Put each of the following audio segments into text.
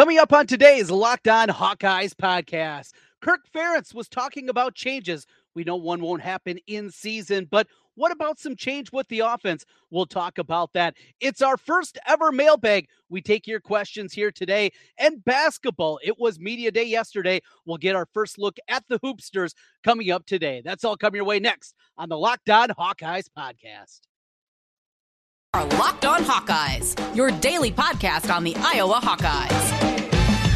Coming up on today's Locked On Hawkeyes podcast, Kirk Ferentz was talking about changes. We know one won't happen in season, but what about some change with the offense? We'll talk about that. It's our first ever mailbag. We take your questions here today. And basketball, it was media day yesterday. We'll get our first look at the hoopsters coming up today. That's all coming your way next on the Locked On Hawkeyes podcast. Our Locked On Hawkeyes, your daily podcast on the Iowa Hawkeyes.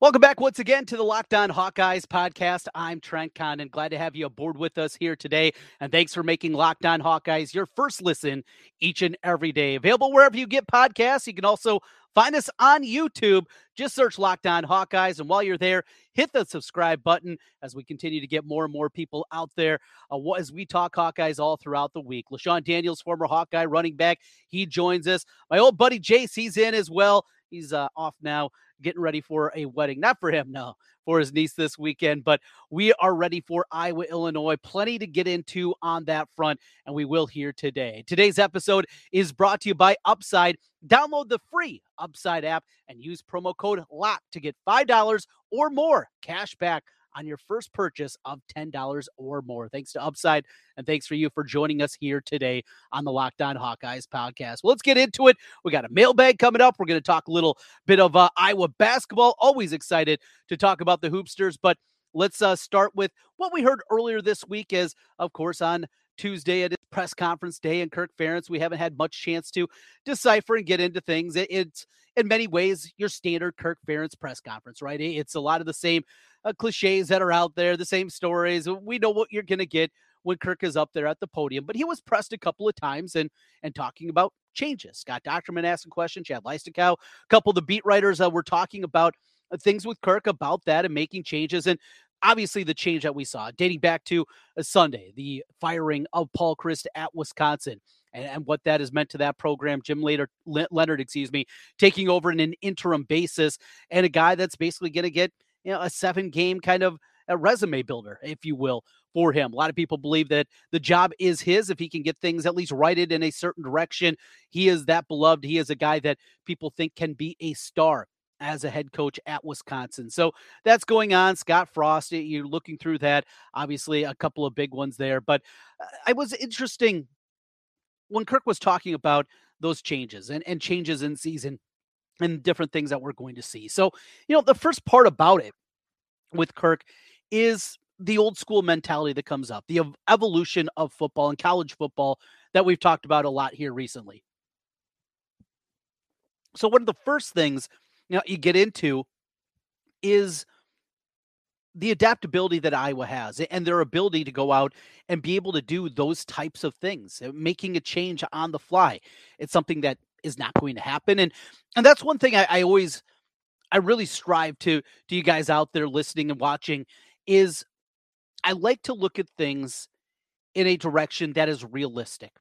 Welcome back once again to the Locked On Hawkeyes podcast. I'm Trent Condon. Glad to have you aboard with us here today. And thanks for making Locked On Hawkeyes your first listen each and every day. Available wherever you get podcasts. You can also find us on YouTube. Just search Locked On Hawkeyes. And while you're there, hit the subscribe button as we continue to get more and more people out there uh, as we talk Hawkeyes all throughout the week. LeShun Daniels, former Hawkeye running back, he joins us. My old buddy Jace, he's in as well. He's uh, off now getting ready for a wedding. Not for him, no, for his niece this weekend, but we are ready for Iowa, Illinois. Plenty to get into on that front, and we will here today. Today's episode is brought to you by Upside. Download the free Upside app and use promo code LOCK to get $5 or more cash back on your first purchase of $10 or more. Thanks to Upside, and thanks for you for joining us here today on the Locked On Hawkeyes podcast. Well, let's get into it. We got a mailbag coming up. We're going to talk a little bit of uh, Iowa basketball. Always excited to talk about the Hoopsters, but let's uh, start with what we heard earlier this week is, of course, on Tuesday at his press conference day and Kirk Ferentz. We haven't had much chance to decipher and get into things. It, it's in many ways your standard Kirk Ferentz press conference, right? It's a lot of the same uh, cliches that are out there, the same stories. We know what you're going to get when Kirk is up there at the podium, but he was pressed a couple of times and and talking about changes. Scott Dochterman asked a question, Chad Leistikow, a couple of the beat writers uh, were talking about uh, things with Kirk about that and making changes. And obviously the change that we saw dating back to uh, Sunday, the firing of Paul Chryst at Wisconsin. And, and what that has meant to that program, Jim Leonhard, excuse me, taking over in an interim basis, and a guy that's basically going to get you know a seven game kind of a resume builder, if you will, for him. A lot of people believe that the job is his if he can get things at least righted in a certain direction. He is that beloved. He is a guy that people think can be a star as a head coach at Wisconsin. So that's going on. Scott Frost, you're looking through that. Obviously, a couple of big ones there. But uh, I was interesting when Kirk was talking about those changes and, and changes in season and different things that we're going to see. So, you know, the first part about it with Kirk is the old school mentality that comes up, the evolution of football and college football that we've talked about a lot here recently. So, one of the first things you know you get into is the adaptability that Iowa has and their ability to go out and be able to do those types of things, uh, making a change on the fly. It's something that is not going to happen. And and that's one thing I, I always I really strive to to you guys out there listening and watching is I like to look at things in a direction that is realistic.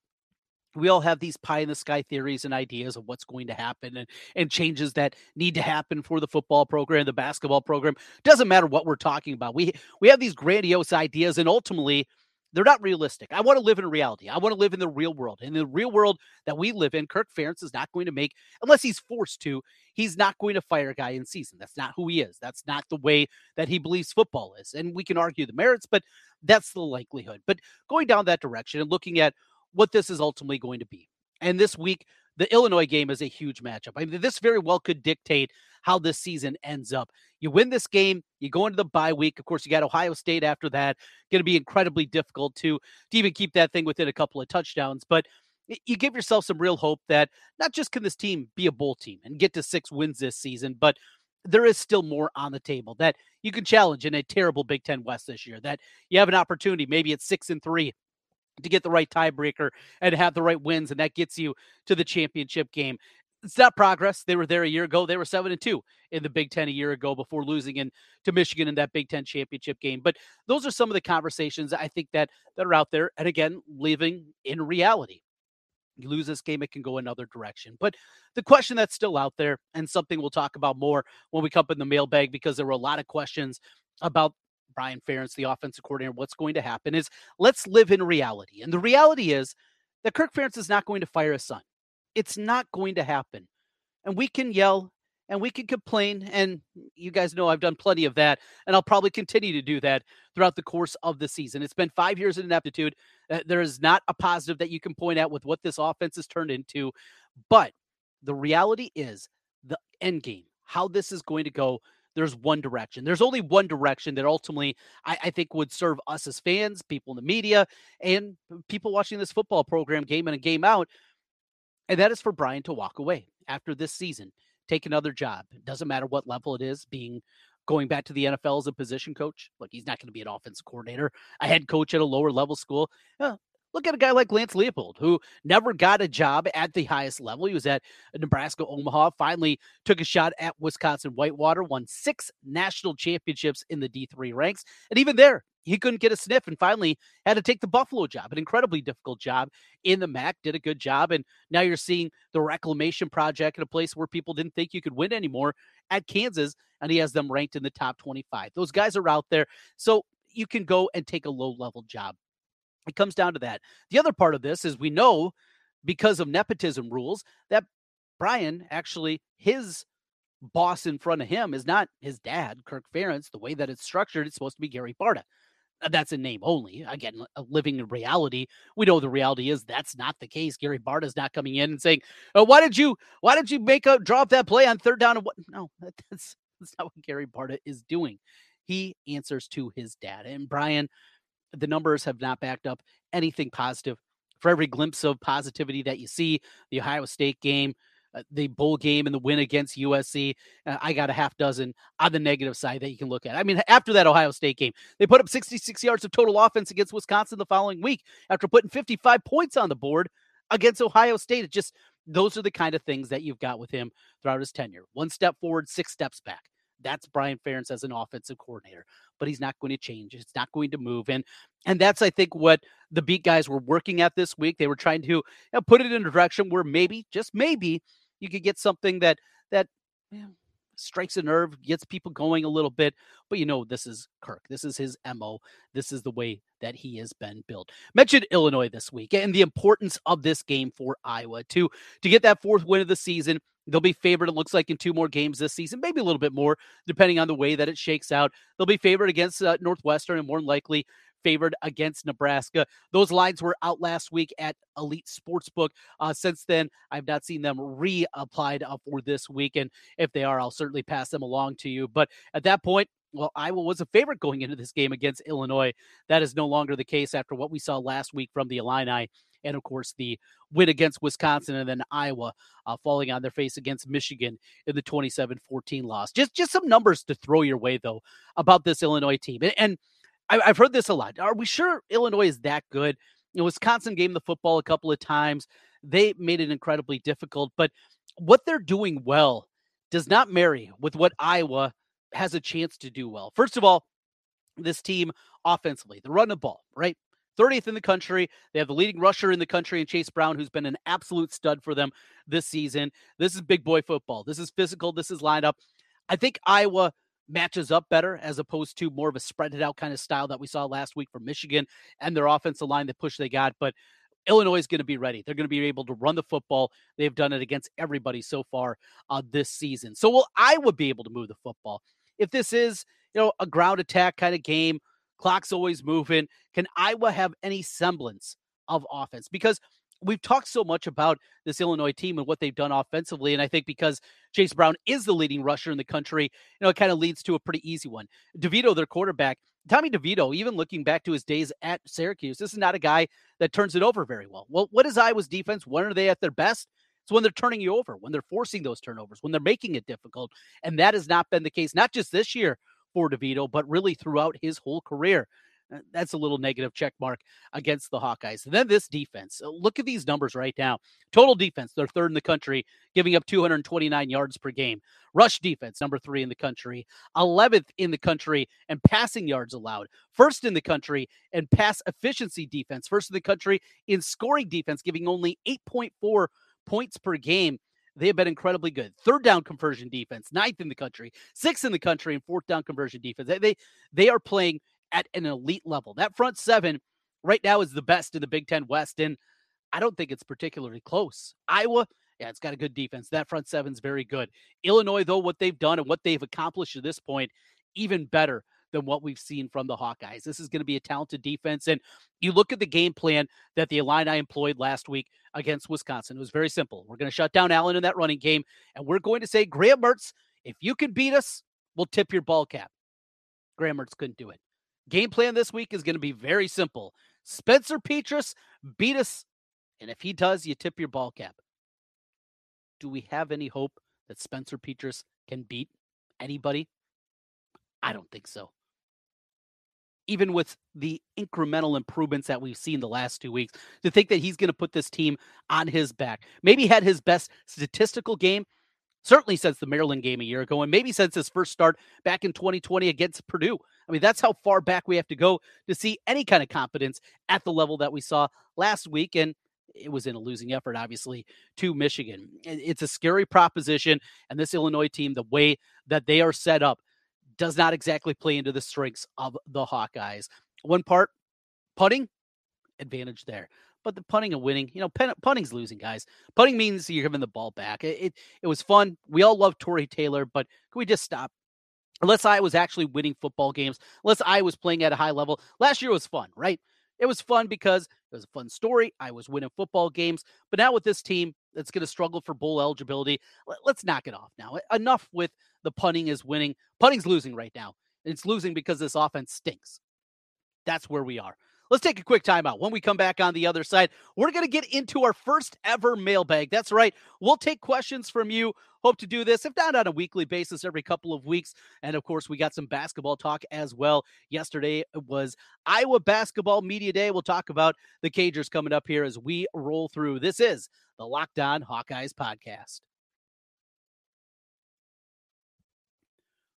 We all have these pie in the sky theories and ideas of what's going to happen and, and changes that need to happen for the football program, the basketball program. Doesn't matter what we're talking about. We we have these grandiose ideas, and ultimately they're not realistic. I want to live in reality. I want to live in the real world. In the real world that we live in, Kirk Ferentz is not going to make, unless he's forced to, he's not going to fire a guy in season. That's not who he is. That's not the way that he believes football is. And we can argue the merits, but that's the likelihood. But going down that direction and looking at what this is ultimately going to be. And this week, the Illinois game is a huge matchup. I mean, this very well could dictate how this season ends up. You win this game, you go into the bye week. Of course, you got Ohio State after that. Going to be incredibly difficult to, to even keep that thing within a couple of touchdowns. But you give yourself some real hope that not just can this team be a bowl team and get to six wins this season, but there is still more on the table that you can challenge in a terrible Big Ten West this year. That you have an opportunity, maybe it's six and three, to get the right tiebreaker and have the right wins, and that gets you to the championship game it's not progress. They were there a year ago. They were seven and two in the Big Ten a year ago before losing in to Michigan in that Big Ten championship game. But those are some of the conversations I think that that are out there, and again, living in reality. You lose this game, it can go another direction. But the question that's still out there, and something we'll talk about more when we come up in the mailbag, because there were a lot of questions about Brian Ferentz, the offensive coordinator, what's going to happen is let's live in reality. And the reality is that Kirk Ferentz is not going to fire his son. It's not going to happen. And we can yell and we can complain. And you guys know I've done plenty of that. And I'll probably continue to do that throughout the course of the season. It's been five years in ineptitude. Uh, there is not a positive that you can point out with what this offense has turned into. But the reality is the end game, how this is going to go. There's one direction. There's only one direction that ultimately I, I think would serve us as fans, people in the media, and people watching this football program game in and game out. And that is for Brian to walk away after this season, take another job. It doesn't matter what level it is, being going back to the NFL as a position coach. Look, he's not going to be an offensive coordinator, a head coach at a lower level school. Uh, look at a guy like Lance Leopold, who never got a job at the highest level. He was at Nebraska Omaha, finally took a shot at Wisconsin Whitewater, won six national championships in the D3 ranks. And even there, he couldn't get a sniff and finally had to take the Buffalo job, an incredibly difficult job in the MAC, did a good job. And now you're seeing the reclamation project in a place where people didn't think you could win anymore at Kansas, and he has them ranked in the top 25. Those guys are out there. So you can go and take a low level job. It comes down to that. The other part of this is we know because of nepotism rules that Brian actually, his boss in front of him is not his dad, Kirk Ferentz. The way that it's structured, it's supposed to be Gary Barta. Uh, that's a name only. Again, living in reality, we know the reality is that's not the case. Gary Barta's not coming in and saying, oh, "Why did you? Why did you make a drop that play on third down?" And what? No, that's that's not what Gary Barta is doing. He answers to his dad. And Brian, the numbers have not backed up anything positive. For every glimpse of positivity that you see, the Ohio State game, uh, the bowl game and the win against USC. Uh, I got a half dozen on the negative side that you can look at. I mean, after that Ohio State game, they put up 66 yards of total offense against Wisconsin the following week after putting 55 points on the board against Ohio State. It just those are the kind of things that you've got with him throughout his tenure. One step forward, six steps back. That's Brian Ferentz as an offensive coordinator, but he's not going to change. It's not going to move, and and that's I think what the beat guys were working at this week. They were trying to you know, put it in a direction where maybe, just maybe, you could get something that that you know, strikes a nerve, gets people going a little bit. But you know, this is Kirk. This is his MO. This is the way that he has been built. Mentioned Illinois this week and the importance of this game for Iowa to to get that fourth win of the season. They'll be favored, it looks like, in two more games this season, maybe a little bit more, depending on the way that it shakes out. They'll be favored against uh, Northwestern and more likely favored against Nebraska. Those lines were out last week at Elite Sportsbook. Uh, since then, I've not seen them reapplied uh, for this week. And if they are, I'll certainly pass them along to you. But at that point, well, Iowa was a favorite going into this game against Illinois. That is no longer the case after what we saw last week from the Illini. And of course, the win against Wisconsin and then Iowa uh, falling on their face against Michigan in the 27 14 loss. Just, just some numbers to throw your way, though, about this Illinois team. And, and I, have heard this a lot. Are we sure Illinois is that good? You know, Wisconsin gave the football a couple of times. They made it incredibly difficult, but what they're doing well does not marry with what Iowa has a chance to do well. First of all, this team offensively, they run the ball, right? 30th in the country. They have the leading rusher in the country and Chase Brown, who's been an absolute stud for them this season. This is big boy football. This is physical. This is lined up. I think Iowa matches up better as opposed to more of a spread it out kind of style that we saw last week from Michigan and their offensive line, the push they got. But Illinois is going to be ready. They're going to be able to run the football. They've done it against everybody so far uh, this season. So will Iowa be able to move the football? If this is, you know, a ground attack kind of game, clock's always moving. Can Iowa have any semblance of offense? Because we've talked so much about this Illinois team and what they've done offensively. And I think because Chase Brown is the leading rusher in the country, you know, it kind of leads to a pretty easy one. DeVito, their quarterback, Tommy DeVito, even looking back to his days at Syracuse, this is not a guy that turns it over very well. Well, what is Iowa's defense? When are they at their best? It's when they're turning you over, when they're forcing those turnovers, when they're making it difficult. And that has not been the case, not just this year for DeVito, but really throughout his whole career. Uh, that's a little negative check mark against the Hawkeyes. And then this defense. Uh, look at these numbers right now. Total defense, they're third in the country, giving up 229 yards per game. Rush defense, number three in the country, 11th in the country, and passing yards allowed. First in the country and pass efficiency defense. First in the country in scoring defense, giving only 8.4 points per game. They have been incredibly good. Third down conversion defense, ninth in the country, sixth in the country, and fourth down conversion defense. They, they, they are playing at an elite level. That front seven right now is the best in the Big Ten West, and I don't think it's particularly close. Iowa, yeah, it's got a good defense. That front seven's very good. Illinois, though, what they've done and what they've accomplished to this point, even better than what we've seen from the Hawkeyes. This is going to be a talented defense. And you look at the game plan that the Illini employed last week against Wisconsin. It was very simple. We're going to shut down Allen in that running game, and we're going to say, Graham Mertz, if you can beat us, we'll tip your ball cap. Graham Mertz couldn't do it. Game plan this week is going to be very simple. Spencer Petras beat us, and if he does, you tip your ball cap. Do we have any hope that Spencer Petras can beat anybody? I don't think so. Even with the incremental improvements that we've seen the last two weeks, to think that he's going to put this team on his back. Maybe had his best statistical game certainly since the Maryland game a year ago, and maybe since his first start back in 2020 against Purdue. I mean, that's how far back we have to go to see any kind of confidence at the level that we saw last week. And it was in a losing effort, obviously, to Michigan. It's a scary proposition. And this Illinois team, the way that they are set up, does not exactly play into the strengths of the Hawkeyes. One part, putting, advantage there. But the punting and winning, you know, punting's losing, guys. Punting means you're giving the ball back. It, it, it was fun. We all love Tory Taylor, but can we just stop? Unless I was actually winning football games, unless I was playing at a high level. Last year was fun, right? It was fun because it was a fun story. I was winning football games. But now with this team that's going to struggle for bowl eligibility, let's knock it off now. Enough with the punting is winning. Punting's losing right now. It's losing because this offense stinks. That's where we are. Let's take a quick timeout. When we come back on the other side, we're going to get into our first ever mailbag. That's right. We'll take questions from you. Hope to do this, if not on a weekly basis, every couple of weeks. And of course, we got some basketball talk as well. Yesterday was Iowa Basketball Media Day. We'll talk about the Cagers coming up here as we roll through. This is the Locked On Hawkeyes podcast.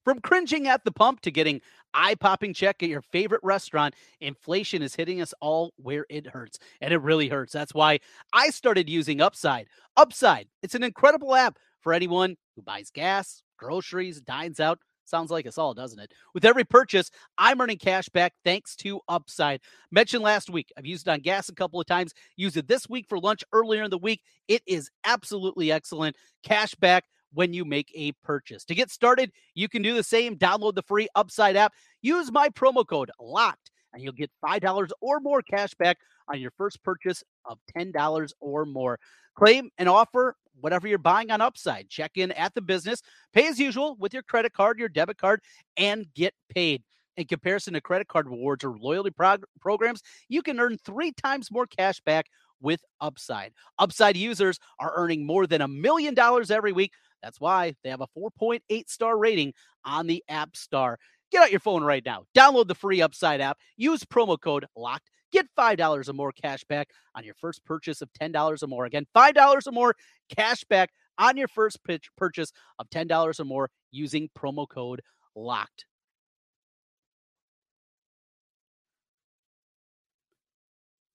From cringing at the pump to getting eye popping check at your favorite restaurant, inflation is hitting us all where it hurts. And it really hurts. That's why I started using Upside. Upside, it's an incredible app for anyone who buys gas, groceries, dines out. Sounds like us all, doesn't it? With every purchase, I'm earning cash back thanks to Upside. Mentioned last week, I've used it on gas a couple of times. Used it this week for lunch earlier in the week. It is absolutely excellent. Cash back when you make a purchase. To get started, you can do the same. Download the free Upside app. Use my promo code LOCKED, and you'll get $5 or more cash back on your first purchase of $10 or more. Claim and offer whatever you're buying on Upside. Check in at the business, pay as usual with your credit card, your debit card, and get paid. In comparison to credit card rewards or loyalty prog- programs, you can earn three times more cash back with Upside. Upside users are earning more than a million dollars every week that's why they have a 4.8 star rating on the App Store. Get out your phone right now. Download the free Upside app. Use promo code LOCKED. Get $5 or more cash back on your first purchase of $10 or more. Again, $5 or more cash back on your first purchase of $10 or more using promo code LOCKED.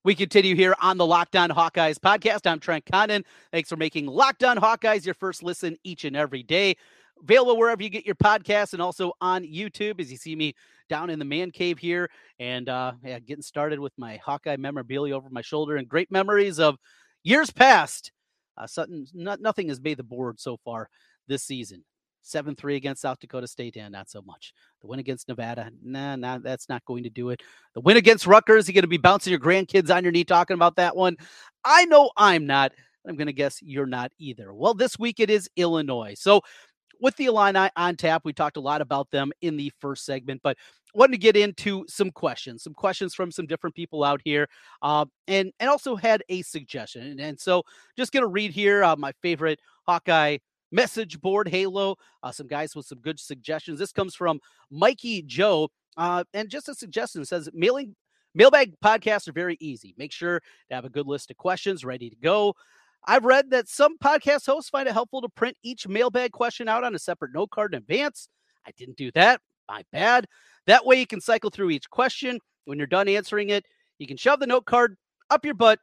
We continue here on the Locked On Hawkeyes podcast. I'm Trent Condon. Thanks for making Locked On Hawkeyes your first listen each and every day. Available wherever you get your podcasts and also on YouTube as you see me down in the man cave here and uh, yeah, getting started with my Hawkeye memorabilia over my shoulder and great memories of years past. Uh, not, nothing has made the board so far this season. 7 3 against South Dakota State, and not so much. The win against Nevada, nah, nah, that's not going to do it. The win against Rutgers, you're going to be bouncing your grandkids on your knee talking about that one. I know I'm not. I'm going to guess you're not either. Well, this week it is Illinois. So, with the Illini on tap, we talked a lot about them in the first segment, but wanted to get into some questions, some questions from some different people out here, uh, and and also had a suggestion. And, and so, just going to read here uh, my favorite Hawkeye message board Halo. Uh, some guys with some good suggestions. This comes from Mikey Joe. Uh, and just a suggestion says mailing mailbag podcasts are very easy. Make sure to have a good list of questions ready to go. I've read that some podcast hosts find it helpful to print each mailbag question out on a separate note card in advance. I didn't do that. My bad. That way you can cycle through each question. When you're done answering it, you can shove the note card up your butt.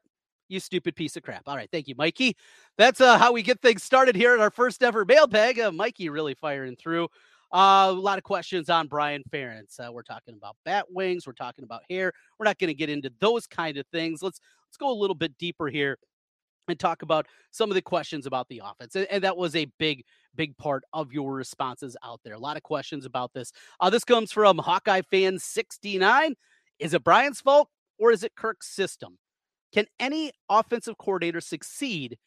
You stupid piece of crap. All right. Thank you, Mikey. That's uh, how we get things started here at our first ever mailbag. Uh, Mikey really firing through. Uh, a lot of questions on Brian Ferentz. Uh, we're talking about bat wings. We're talking about hair. We're not going to get into those kind of things. Let's let's go a little bit deeper here and talk about some of the questions about the offense. And, and, that was a big, big part of your responses out there. A lot of questions about this. Uh, this comes from Hawkeye fan 69. Is it Brian's fault or is it Kirk's system? Can any offensive coordinator succeed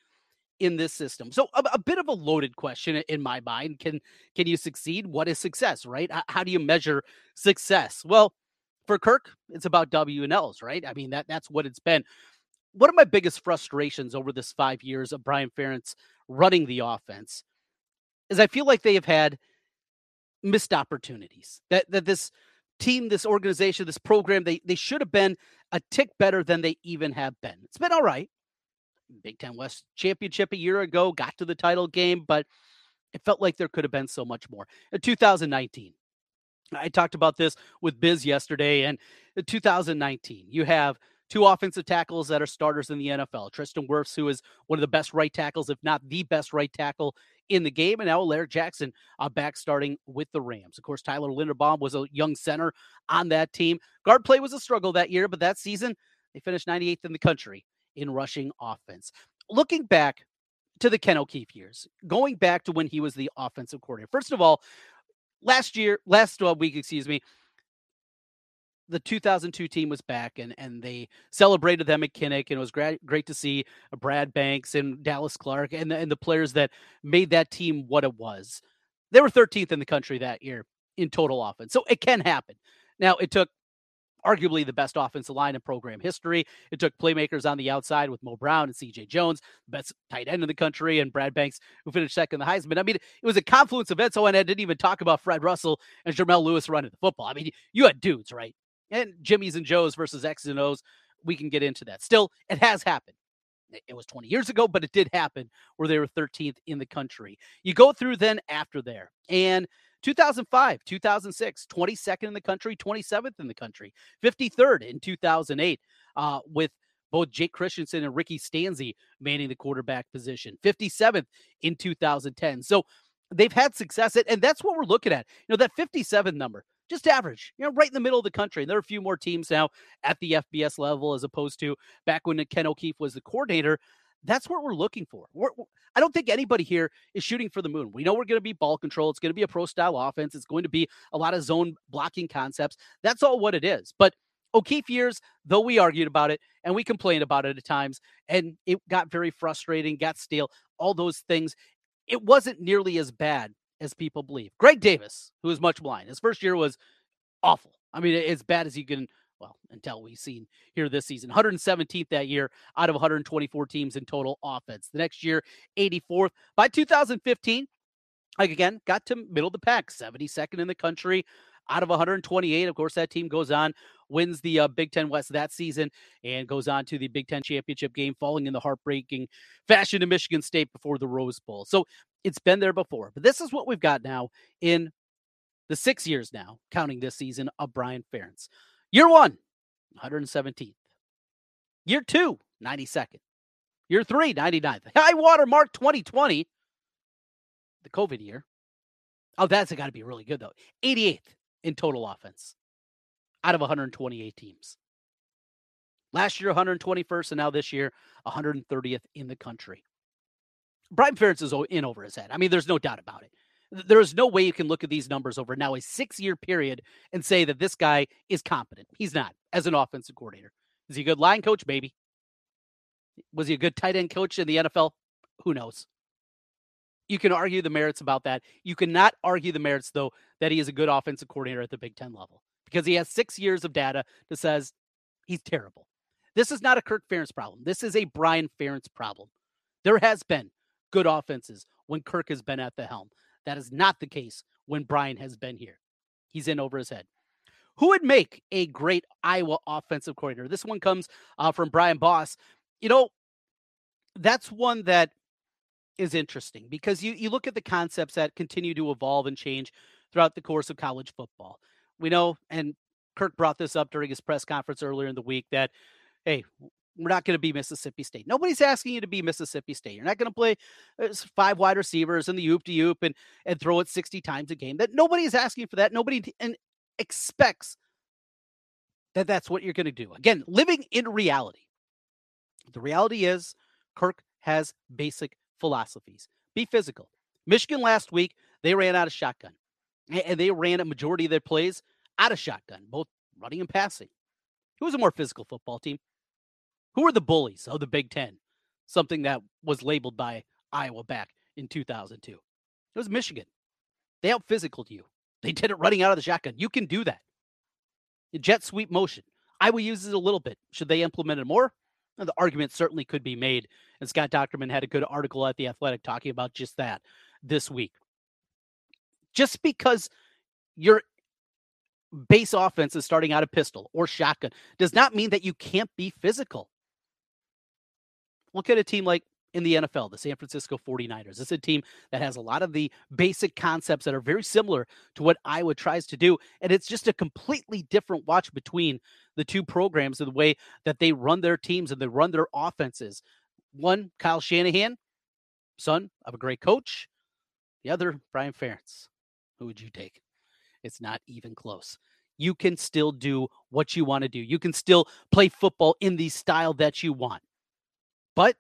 in this system? So a, a bit of a loaded question in my mind. Can can you succeed? What is success, right? How, how do you measure success? Well, for Kirk, it's about W and L's, right? I mean that that's what it's been one of my biggest frustrations over this five years of Brian Ferentz running the offense is I feel like they have had missed opportunities. That that this team, this organization, this program, they they should have been a tick better than they even have been. It's been all right. Big Ten West championship a year ago, got to the title game, but it felt like there could have been so much more. In 2019, I talked about this with Biz yesterday, and in 2019, you have two offensive tackles that are starters in the NFL. Tristan Wirfs, who is one of the best right tackles, if not the best right tackle in the game, and now Alaric Jackson uh, back starting with the Rams. Of course, Tyler Linderbaum was a young center on that team. Guard play was a struggle that year, but that season they finished 98th in the country in rushing offense. Looking back to the Ken O'Keefe years, going back to when he was the offensive coordinator. First of all, last year, last uh, week, excuse me, the 2002 team was back and and they celebrated them at Kinnick and it was great great to see uh, Brad Banks and Dallas Clark and the, and the players that made that team what it was. They were 13th in the country that year in total offense. So it can happen. Now it took arguably the best offensive line in program history. It took playmakers on the outside with Mo Brown and CJ Jones, best tight end in the country, and Brad Banks, who finished second in the Heisman. I mean, it was a confluence of events. So, and I didn't even talk about Fred Russell and Jermelle Lewis running the football. I mean, you had dudes, right? And Jimmy's and Joe's versus X's and O's. We can get into that. Still, it has happened. It was 20 years ago, but it did happen where they were 13th in the country. You go through then after there, and 2005, 2006, 22nd in the country, 27th in the country, 53rd in 2008, uh, with both Jake Christensen and Ricky Stanzi manning the quarterback position, 57th in 2010. So they've had success, and that's what we're looking at. You know, that 57 number, just average, you know, right in the middle of the country. And there are a few more teams now at the FBS level as opposed to back when uh, Ken O'Keefe was the coordinator. That's what we're looking for. We're, I don't think anybody here is shooting for the moon. We know we're going to be ball control. It's going to be a pro style offense. It's going to be a lot of zone blocking concepts. That's all what it is. But O'Keefe years, though we argued about it and we complained about it at times, and it got very frustrating, got stale, all those things, it wasn't nearly as bad as people believe. Greg Davis, who is much blind, his first year was awful. I mean, as bad as you can, well, until we've seen here this season. 117th that year out of 124 teams in total offense. The next year, 84th. By 2015, like again, got to middle of the pack, 72nd in the country out of 128. Of course, that team goes on, wins the uh, Big Ten West that season, and goes on to the Big Ten championship game, falling in the heartbreaking fashion to Michigan State before the Rose Bowl. So it's been there before. But this is what we've got now in the six years now, counting this season of Brian Ferentz. Year one, 117th. Year two, 92nd. Year three, 99th. High water mark 2020, the COVID year. Oh, that's got to be really good, though. 88th in total offense out of 128 teams. Last year, 121st, and now this year, 130th in the country. Brian Ferentz is in over his head. I mean, there's no doubt about it. There is no way you can look at these numbers over now a six year period and say that this guy is competent. He's not as an offensive coordinator. Is he a good line coach? Maybe. Was he a good tight end coach in the NFL? Who knows? You can argue the merits about that. You cannot argue the merits, though, that he is a good offensive coordinator at the Big Ten level because he has six years of data that says he's terrible. This is not a Kirk Ferentz problem. This is a Brian Ferentz problem. There has been good offenses when Kirk has been at the helm. That is not the case when Brian has been here. He's in over his head. Who would make a great Iowa offensive coordinator? This one comes uh, from Brian Boss. You know, that's one that is interesting because you, you look at the concepts that continue to evolve and change throughout the course of college football. We know, and Kirk brought this up during his press conference earlier in the week that, hey, we're not going to be Mississippi State. Nobody's asking you to be Mississippi State. You're not going to play uh, five wide receivers and the oop de oop and and throw it 60 times a game. That nobody is asking for that. Nobody and expects that that's what you're going to do. Again, living in reality. The reality is Kirk has basic philosophies. Be physical. Michigan last week, they ran out of shotgun. And they ran a majority of their plays out of shotgun, both running and passing. Who was a more physical football team? Who were the bullies of the Big Ten? Something that was labeled by Iowa back in 2002. It was Michigan. They out physicaled you. They did it running out of the shotgun. You can do that. Jet sweep motion. Iowa uses it a little bit. Should they implement it more? Uh, the argument certainly could be made. And Scott Dochterman had a good article at The Athletic talking about just that this week. Just because your base offense is starting out a pistol or shotgun does not mean that you can't be physical. Look at a team like in the NFL, the San Francisco 49ers. It's a team that has a lot of the basic concepts that are very similar to what Iowa tries to do. And it's just a completely different watch between the two programs and the way that they run their teams and they run their offenses. One, Kyle Shanahan, son of a great coach. The other, Brian Ferentz. Who would you take? It's not even close. You can still do what you want to do. You can still play football in the style that you want but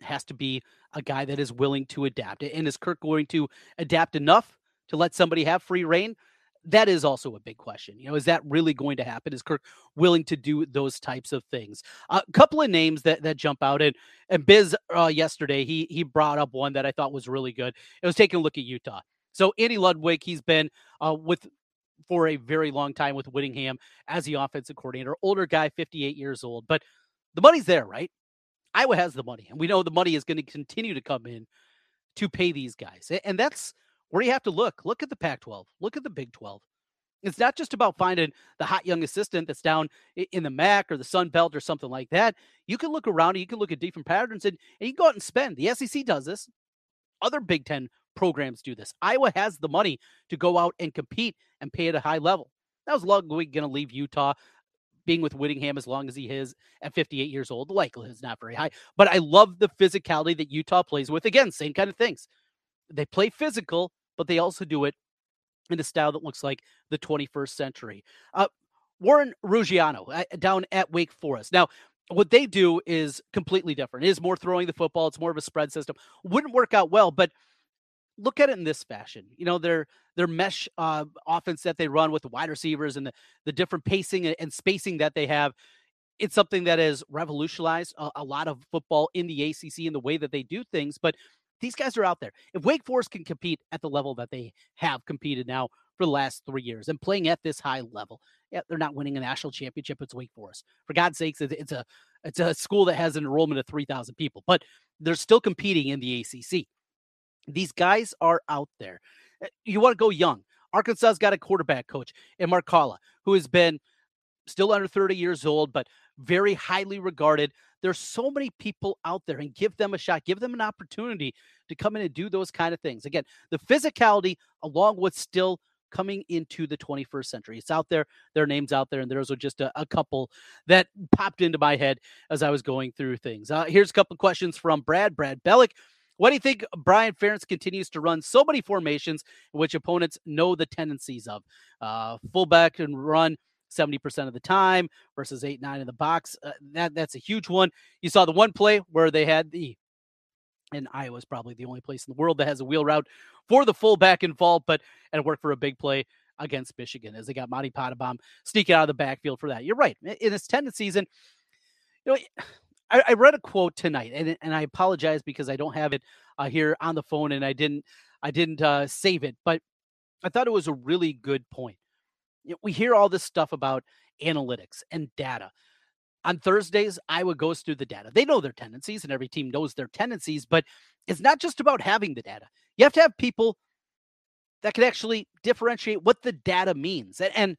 has to be a guy that is willing to adapt. And is Kirk going to adapt enough to let somebody have free reign? That is also a big question. You know, is that really going to happen? Is Kirk willing to do those types of things? A uh, couple of names that that jump out, and and Biz uh, yesterday he he brought up one that I thought was really good. It was taking a look at Utah. So Andy Ludwig, he's been uh, with for a very long time with Whittingham as the offensive coordinator. Older guy, 58 years old, but the money's there, right? Iowa has the money, and we know the money is going to continue to come in to pay these guys. And that's where do you have to look. Look at the Pac 12, look at the Big 12. It's not just about finding the hot young assistant that's down in the MAC or the Sun Belt or something like that. You can look around, you can look at different patterns, and, and you can go out and spend. The SEC does this. Other Big Ten programs do this. Iowa has the money to go out and compete and pay at a high level. That was long going to leave Utah being with Whittingham as long as he is at 58 years old. The likelihood is not very high. But I love the physicality that Utah plays with. Again, same kind of things. They play physical, but they also do it in a style that looks like the 21st century. Uh, Warren Ruggiero uh, down at Wake Forest. Now, what they do is completely different. It is more throwing the football. It's more of a spread system. Wouldn't work out well, but look at it in this fashion. You know, their their mesh uh, offense that they run with the wide receivers and the, the different pacing and spacing that they have. It's something that has revolutionized a, a lot of football in the ACC in the way that they do things. But these guys are out there. If Wake Forest can compete at the level that they have competed now for the last three years and playing at this high level, yeah, they're not winning a national championship. It's Wake Forest. For God's sakes, it's a it's a school that has an enrollment of three thousand people, but they're still competing in the ACC. These guys are out there. Eh, you want to go young. Arkansas's got a quarterback coach in Marcala who has been still under 30 years old, but very highly regarded. There's so many people out there and give them a shot, give them an opportunity to come in and do those kind of things. Again, the physicality along with still coming into the 21st century. It's out there. Are names out there, and those are just a, a couple that popped into my head as I was going through things. Uh, here's a couple questions from Brad. Brad Bellick what do you think Brian Ferentz continues to run so many formations which opponents know the tendencies of? Uh, fullback and run 70% of the time versus 8 9 in the box. Uh, that That's a huge one. You saw the one play where they had the, and Iowa's probably the only place in the world that has a wheel route for the full back fullback involved, but and it worked for a big play against Michigan as they got Monte Pottebaum sneaking out of the backfield for that. You're right. In his tendencies, and you know, I, I, read a quote tonight, and and I apologize because I don't have it uh, here on the phone, and I didn't I didn't uh, save it, but I thought it was a really good point. We hear all this stuff about analytics and data. On Thursdays, Iowa goes through the data. They know their tendencies, and every team knows their tendencies, but it's not just about having the data. You have to have people that can actually differentiate what the data means. And, and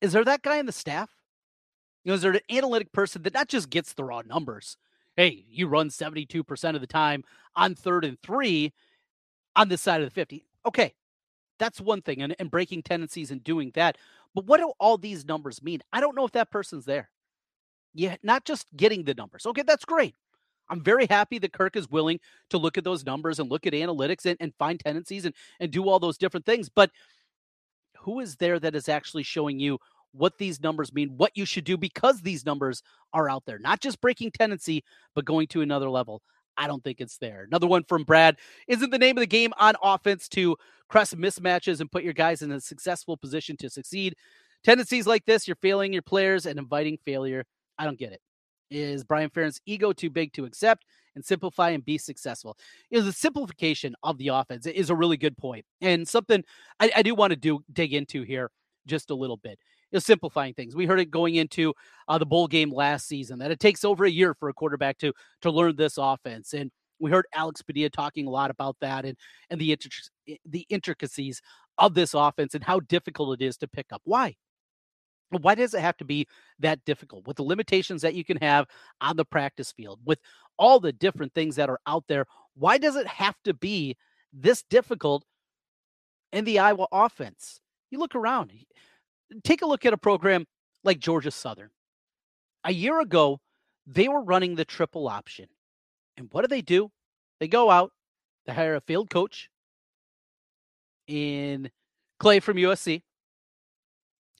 Is there that guy in the staff? You know, is there an analytic person that not just gets the raw numbers? Hey, you run 72% of the time on third and three on this side of the 50. Okay, that's one thing, and, and breaking tendencies and doing that. But what do all these numbers mean? I don't know if that person's there. Yeah, not just getting the numbers. Okay, that's great. I'm very happy that Kirk is willing to look at those numbers and look at analytics and, and find tendencies and, and do all those different things. But who is there that is actually showing you what these numbers mean, what you should do because these numbers are out there, not just breaking tendency, but going to another level. I don't think it's there. Another one from Brad. Isn't the name of the game on offense to crest mismatches and put your guys in a successful position to succeed? Tendencies like this, you're failing your players and inviting failure. I don't get it. Is Brian Ferentz' ego too big to accept and simplify and be successful? Is the simplification of the offense is a really good point and something I, I do want to do dig into here just a little bit. Know, simplifying things. We heard it going into uh, the bowl game last season that it takes over a year for a quarterback to to learn this offense, and we heard Alex Padilla talking a lot about that and and the the intricacies of this offense and how difficult it is to pick up. Why? Why does it have to be that difficult with the limitations that you can have on the practice field, with all the different things that are out there? Why does it have to be this difficult in the Iowa offense? You look around, take a look at a program like Georgia Southern. A year ago, they were running the triple option. And what do they do? They go out, they hire a field coach in Clay from USC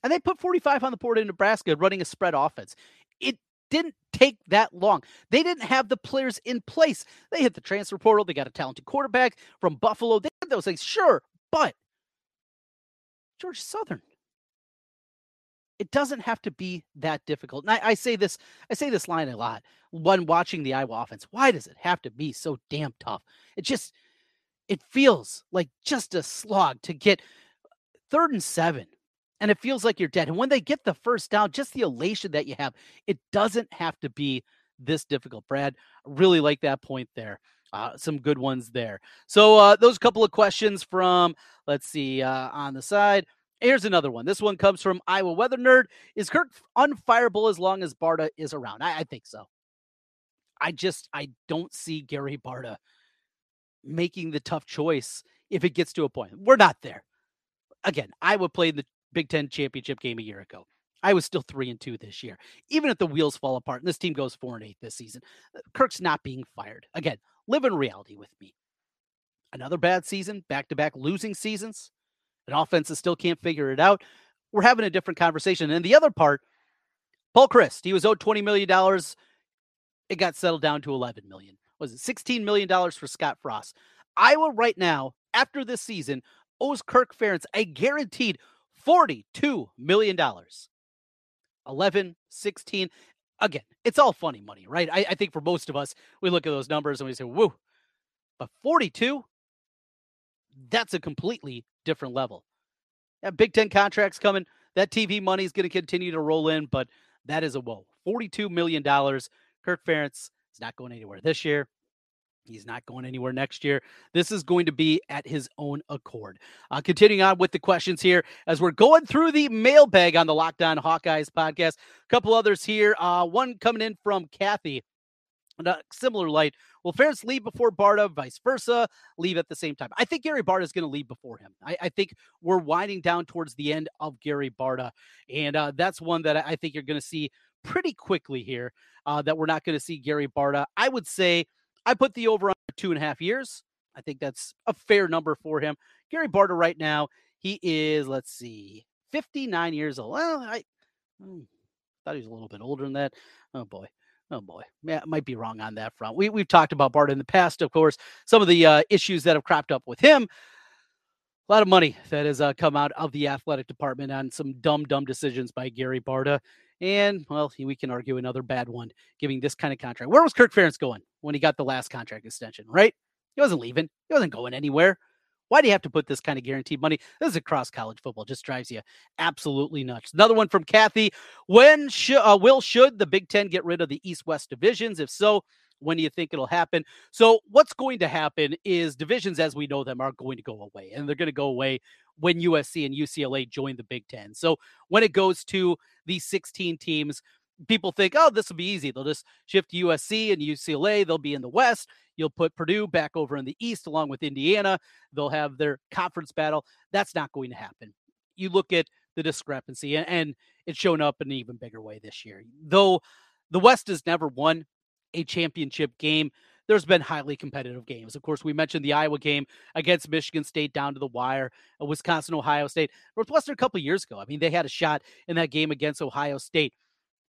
and they put 45 on the board in Nebraska running a spread offense. It didn't take that long. They didn't have the players in place. They hit the transfer portal. They got a talented quarterback from Buffalo. They had those things, sure, but Georgia Southern. It doesn't have to be that difficult. And I, I say this, I say this line a lot when watching the Iowa offense. Why does it have to be so damn tough? It just, it feels like just a slog to get third and seven and it feels like you're dead. And when they get the first down, just the elation that you have, it doesn't have to be this difficult. Brad, really like that point there. Uh, some good ones there. So uh, those couple of questions from, let's see, uh, on the side. Here's another one. This one comes from Iowa Weather Nerd. Is Kirk unfireable as long as Barta is around? I, I think so. I just I don't see Gary Barta making the tough choice if it gets to a point. We're not there. Again, I would play the Big Ten championship game a year ago. I was still three and two this year. Even if the wheels fall apart and this team goes four and eight this season, uh, Kirk's not being fired. Again, live in reality with me. Another bad season, back to back losing seasons. An offense that still can't figure it out. We're having a different conversation. And the other part, Paul Chryst, he was owed $20 million. It got settled down to $11 million. Was it $16 million for Scott Frost? Iowa right now, after this season, owes Kirk Ferentz a guaranteed $42 million. 11, 16. Again, it's all funny money, right? I, I, think for most of us, we look at those numbers and we say, woo. But 42, that's a completely different level. Yeah, Big Ten contracts coming. That TV money is going to continue to roll in, but that is a whoa. $42 million. Kirk Ferentz is not going anywhere this year. He's not going anywhere next year. This is going to be at his own accord. Uh, continuing on with the questions here as we're going through the mailbag on the Locked On Hawkeyes podcast. A couple others here. Uh, one coming in from Kathy. In a similar light, will Ferentz leave before Barta, vice versa, leave at the same time? I think Gary Barta is going to leave before him. I, I, think we're winding down towards the end of Gary Barta, and uh, that's one that I think you're going to see pretty quickly here. Uh, that we're not going to see Gary Barta. I would say I put the over on two and a half years. I think that's a fair number for him. Gary Barta right now, he is, let's see, 59 years old. Well, I hmm, thought he was a little bit older than that. Oh boy. Oh boy, yeah, might be wrong on that front. We we've talked about Barta in the past, of course. Some of the uh, issues that have cropped up with him. A lot of money that has uh, come out of the athletic department on some dumb, dumb decisions by Gary Barta. And well, we can argue another bad one giving this kind of contract. Where was Kirk Ferentz going when he got the last contract extension, right? He wasn't leaving. He wasn't going anywhere. Why do you have to put this kind of guaranteed money? This is across college football. Just drives you absolutely nuts. Another one from Kathy. When should, uh, will should the Big Ten get rid of the East West divisions? If so, When do you think it'll happen? So, what's going to happen is divisions as we know them are going to go away, and they're going to go away when USC and UCLA join the Big Ten. So, when it goes to these 16 teams, people think, oh, this will be easy. They'll just shift USC and UCLA. They'll be in the West. You'll put Purdue back over in the East along with Indiana. They'll have their conference battle. That's not going to happen. You look at the discrepancy, and, and it's shown up in an even bigger way this year. Though the West has never won a championship game, there's been highly competitive games. Of course, we mentioned the Iowa game against Michigan State down to the wire, uh, Wisconsin, Ohio State, Northwestern a couple years ago. I mean, they had a shot in that game against Ohio State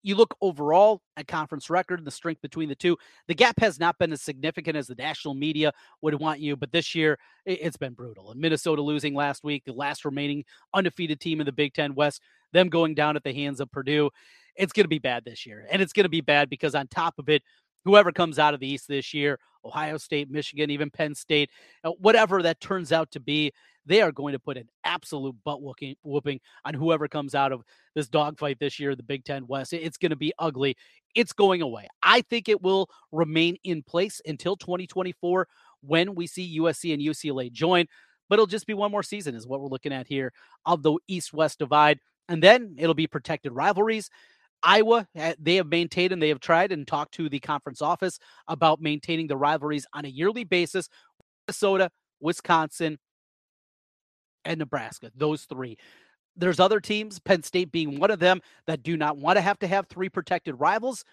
you look overall at conference record and the strength between the two, the gap has not been as significant as the national media would want you. But this year, it's been brutal. And Minnesota losing last week, the last remaining undefeated team in the Big Ten West, them going down at the hands of Purdue. It's going to be bad this year. And it's going to be bad because on top of it, whoever comes out of the East this year, Ohio State, Michigan, even Penn State, uh, whatever that turns out to be, they are going to put an absolute butt whooping, whooping on whoever comes out of this dogfight this year, the Big Ten West. It's going to be ugly. It's going away. I think it will remain in place until 2024 when we see USC and UCLA join. But it'll just be one more season, is what we're looking at here of the East West divide. And then it'll be protected rivalries. Iowa, eh, they have maintained and they have tried and talked to the conference office about maintaining the rivalries on a yearly basis. Minnesota, Wisconsin, and Nebraska, those three. There's other teams, Penn State being one of them, that do not want to have to have three protected rivals.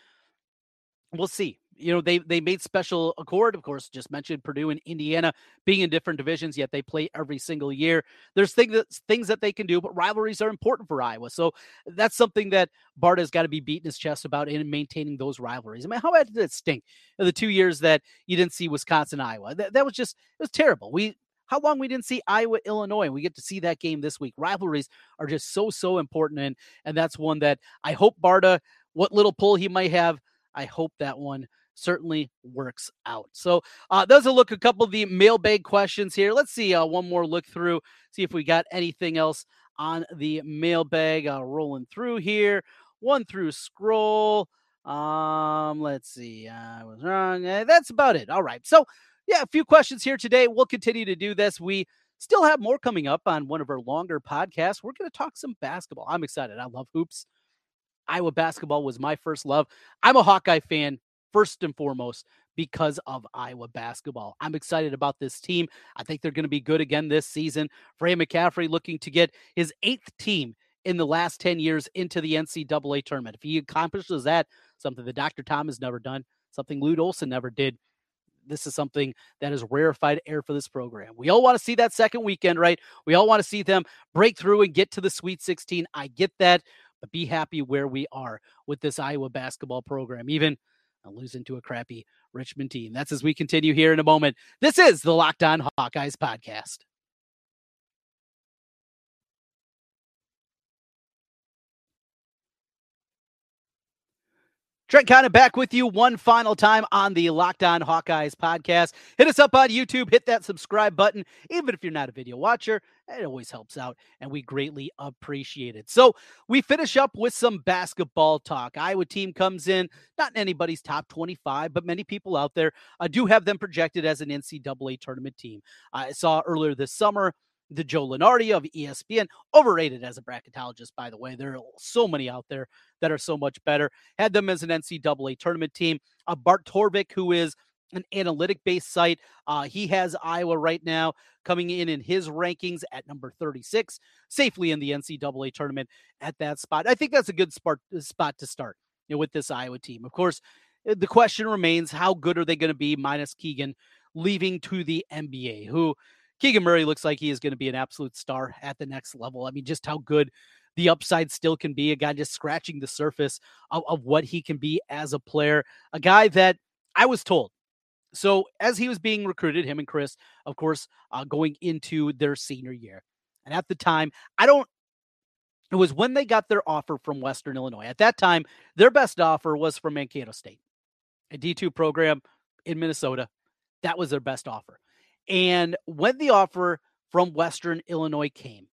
We'll see. You know, they they made special accord, of course, just mentioned Purdue and Indiana being in different divisions, yet they play every single year. There's things that things that they can do, but rivalries are important for Iowa. So that's something that Bart has got to be beating his chest about in maintaining those rivalries. I mean, how bad did it stink the two years that you didn't see Wisconsin, Iowa? That, that was just it was terrible. We how long we didn't see Iowa, Illinois. We get to see that game this week. Rivalries are just so, so important. And, and that's one that I hope Barta, what little pull he might have, I hope that one certainly works out. So uh, those a look a couple of the mailbag questions here. Let's see uh, one more look through, see if we got anything else on the mailbag. Uh, rolling through here, one through scroll. Um, let's see. I was wrong. Uh, that's about it. All right. So yeah, a few questions here today. We'll continue to do this. We still have more coming up on one of our longer podcasts. We're going to talk some basketball. I'm excited. I love hoops. Iowa basketball was my first love. I'm a Hawkeye fan first and foremost because of Iowa basketball. I'm excited about this team. I think they're going to be good again this season. Fran McCaffery looking to get his eighth team in the last 10 years into the NCAA tournament. If he accomplishes that, something that Dr. Tom has never done, something Lute Olson never did, this is something that is rarefied air for this program. We all want to see that second weekend, right? We all want to see them break through and get to the Sweet 16. I get that, but be happy where we are with this Iowa basketball program, even losing to a crappy Richmond team. That's as we continue here in a moment. This is the Locked On Hawkeyes podcast. Trent Condon back with you one final time on the Locked On Hawkeyes podcast. Hit us up on YouTube, hit that subscribe button. Even if you're not a video watcher, it always helps out, and we greatly appreciate it. So we finish up with some basketball talk. Iowa team comes in, not anybody's top 25, but many people out there uh, do have them projected as an NCAA tournament team. I saw earlier this summer the Joe Lunardi of ESPN, overrated as a bracketologist, by the way. There are so many out there that are so much better. Had them as an NCAA tournament team. Uh, Bart Torvik, who is an analytic based site. Uh, he has Iowa right now coming in in his rankings at number 36, safely in the NCAA tournament at that spot. I think that's a good spot, spot to start you know, with this Iowa team. Of course, eh, the question remains how good are they going to be minus Keegan leaving to the NBA, who Keegan Murray looks like he is going to be an absolute star at the next level. I mean, just how good the upside still can be. A guy just scratching the surface of, of what he can be as a player. A guy that I was told. So as he was being recruited, him and Chris, of course, uh, going into their senior year, and at the time, I don't. It was when they got their offer from Western Illinois. At that time, their best offer was from Mankato State, a D2 program in Minnesota. That was their best offer. And when the offer from Western Illinois came,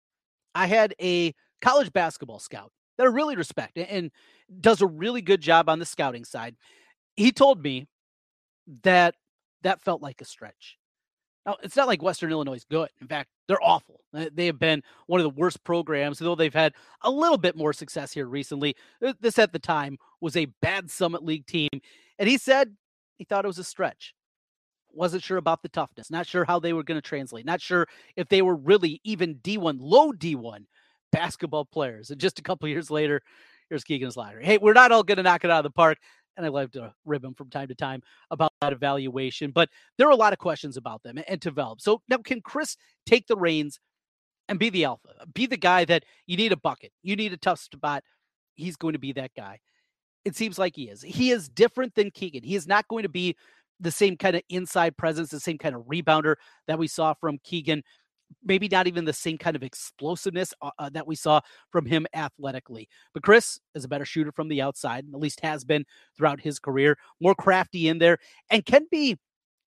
I had a college basketball scout that I really respect and does a really good job on the scouting side. He told me that that felt like a stretch. Now, it's not like Western Illinois is good. In fact, they're awful. Uh, they have been one of the worst programs, though they've had a little bit more success here recently. This at the time was a bad Summit League team. And he said he thought it was a stretch. Wasn't sure about the toughness, not sure how they were going to translate, not sure if they were really even D1, low D1 basketball players. And just a couple years later, here's Keegan's Slattery. Hey, we're not all going to knock it out of the park and I love to rib him from time to time about that evaluation. But there are a lot of questions about them and develop. So now, can Chris take the reins and be the alpha, be the guy that you need a bucket, you need a tough spot? He's going to be that guy. It seems like he is. He is different than Keegan. He is not going to be the same kind of inside presence, the same kind of rebounder that we saw from Keegan maybe not even the same kind of explosiveness uh, uh, that we saw from him athletically. But Chris is a better shooter from the outside, at least has been throughout his career, more crafty in there, and can be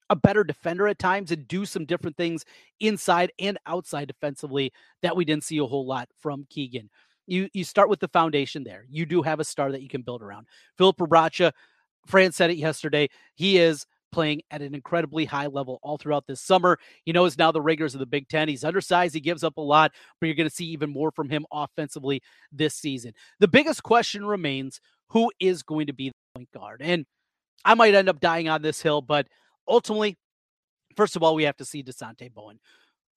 a better defender at times and do some different things inside and outside defensively that we didn't see a whole lot from Keegan. You you start with the foundation there. You do have a star that you can build around. Filip Rebraca, Fran said it yesterday. He is playing at an incredibly high level all throughout this summer. He knows now the rigors of the Big Ten. He's undersized, he gives up a lot, but you're going to see even more from him offensively this season. The biggest question remains who is going to be the point guard? And I might end up dying on this hill, but ultimately, first of all, we have to see Dasonte Bowen.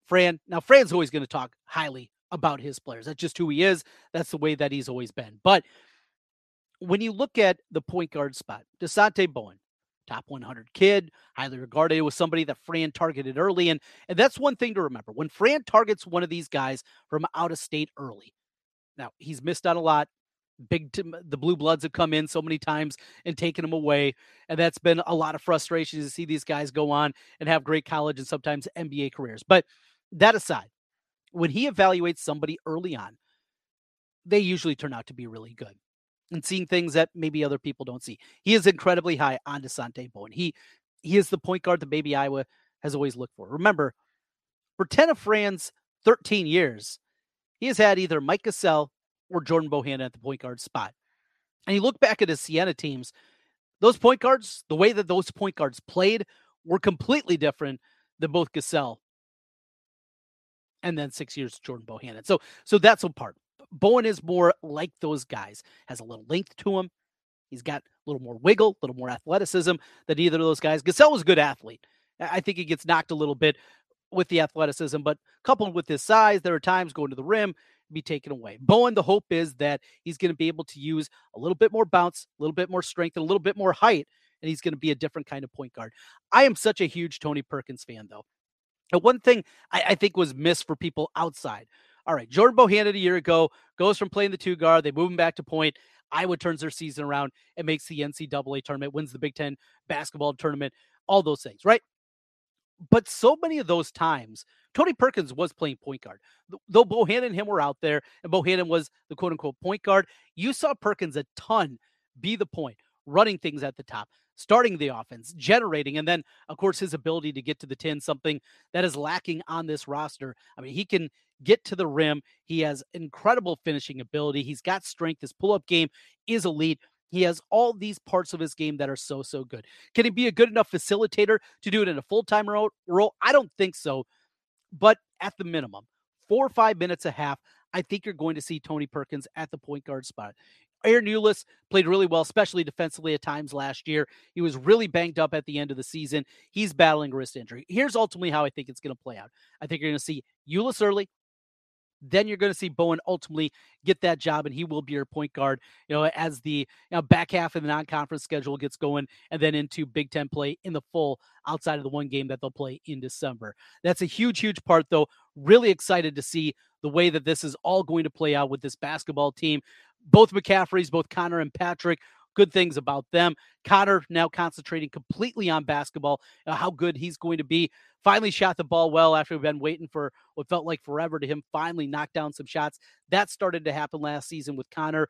Fran, now Fran's always going to talk highly about his players. That's just who he is. That's the way that he's always been. But when you look at the point guard spot, Dasonte Bowen, top 100 kid, highly regarded. It was somebody that Fran targeted early. And, and that's one thing to remember. When Fran targets one of these guys from out of state early, now he's missed out a lot. Big, t- the blue bloods have come in so many times and taken him away. And that's been a lot of frustration to see these guys go on and have great college and sometimes NBA careers. But that aside, when he evaluates somebody early on, they usually turn out to be really good and seeing things that maybe other people don't see. He is incredibly high on Dasonte Bowen. He he is the point guard that Baby Iowa has always looked for. Remember, for 10 of Fran's 13 years, he has had either Mike Gesell or Jordan Bohannon at the point guard spot. And you look back at his Siena teams, those point guards, the way that those point guards played were completely different than both Gesell and then six years Jordan Bohannon. So so that's a part. Bowen is more like those guys, has a little length to him. He's got a little more wiggle, a little more athleticism than either of those guys. Gesell was a good athlete. I think he gets knocked a little bit with the athleticism, but coupled with his size, there are times going to the rim be taken away. Bowen, the hope is that he's going to be able to use a little bit more bounce, a little bit more strength, and a little bit more height, and he's going to be a different kind of point guard. I am such a huge Tony Perkins fan, though. And one thing I, I think was missed for people outside all right, Jordan Bohannon a year ago goes from playing the two guard, they move him back to point. Iowa turns their season around and makes the NCAA tournament, wins the Big Ten basketball tournament, all those things, right? But so many of those times, Tony Perkins was playing point guard. Though Bohannon and him were out there, and Bohannon was the quote unquote point guard, you saw Perkins a ton be the point, running things at the top starting the offense, generating, and then of course his ability to get to the 10, something that is lacking on this roster. I mean, he can get to the rim. He has incredible finishing ability. He's got strength. His pull-up game is elite. He has all these parts of his game that are so, so good. Can he be a good enough facilitator to do it in a full-time role? I don't think so. But at the minimum, four or five minutes a half, I think you're going to see Tony Perkins at the point guard spot. Ahron Ulis played really well, especially defensively at times last year. He was really banged up at the end of the season. He's battling wrist injury. Here's ultimately how I think it's going to play out. I think you're going to see Ulis early. Then you're going to see Bowen ultimately get that job, and he will be your point guard. You know, as the you know, back half of the non-conference schedule gets going, and then into Big Ten play in the full outside of the one game that they'll play in December. That's a huge, huge part, though. Really excited to see the way that this is all going to play out with this basketball team both McCafferys, both Connor and Patrick, good things about them. Connor now concentrating completely on basketball, uh, how good he's going to be. Finally shot the ball well after we've been waiting for what felt like forever to him finally knock down some shots. That started to happen last season with Connor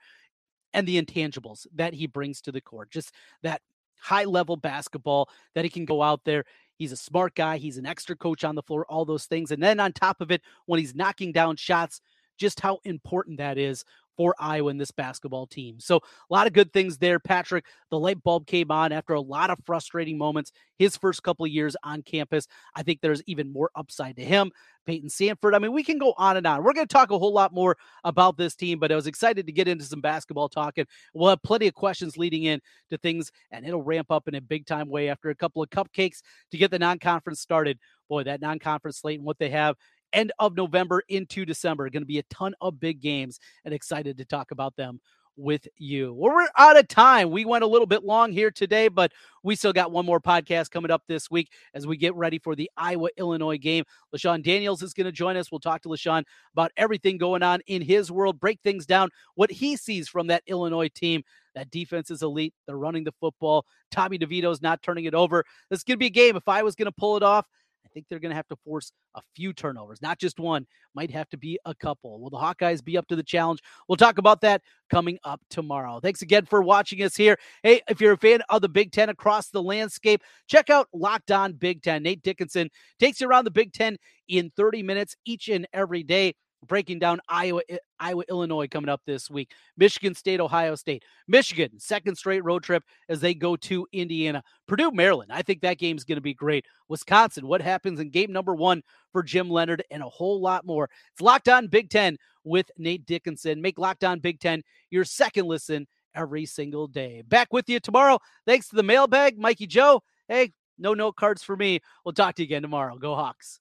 and the intangibles that he brings to the court. Just that high level basketball that he can go out there. He's a smart guy. He's an extra coach on the floor, all those things. And then on top of it, when he's knocking down shots, just how important that is for Iowa in this basketball team. So a lot of good things there, Patrick. The light bulb came on after a lot of frustrating moments his first couple of years on campus. I think there's even more upside to him. Payton Sandfort. I mean, we can go on and on. We're going to talk a whole lot more about this team, but I was excited to get into some basketball talking. We'll have plenty of questions leading in to things, and it'll ramp up in a big time way after a couple of cupcakes to get the non-conference started. Boy, that non-conference slate and what they have end of November into December. Going to be a ton of big games and excited to talk about them with you. Well, we're out of time. We went a little bit long here today, but we still got one more podcast coming up this week as we get ready for the Iowa Illinois game. LeShun Daniels is going to join us. We'll talk to LeShun about everything going on in his world, break things down, what he sees from that Illinois team. That defense is elite. They're running the football. Tommy DeVito's not turning it over. This is going to be a game. If I was going to pull it off, I think they're going to have to force a few turnovers, not just one, might have to be a couple. Will the Hawkeyes be up to the challenge? We'll talk about that coming up tomorrow. Thanks again for watching us here. Hey, if you're a fan of the Big Ten across the landscape, check out Locked On Big Ten. Nate Dickinson takes you around the Big Ten in 30 minutes each and every day breaking down Iowa, Iowa, Illinois coming up this week. Michigan State, Ohio State. Michigan, second straight road trip as they go to Indiana. Purdue, Maryland. I think that game's going to be great. Wisconsin, what happens in game number one for Jim Leonhard and a whole lot more. It's Locked On Big Ten with Nate Dickinson. Make Locked On Big Ten your second listen every single day. Back with you tomorrow. Thanks to the mailbag, Mikey Joe. Hey, no note cards for me. We'll talk to you again tomorrow. Go Hawks.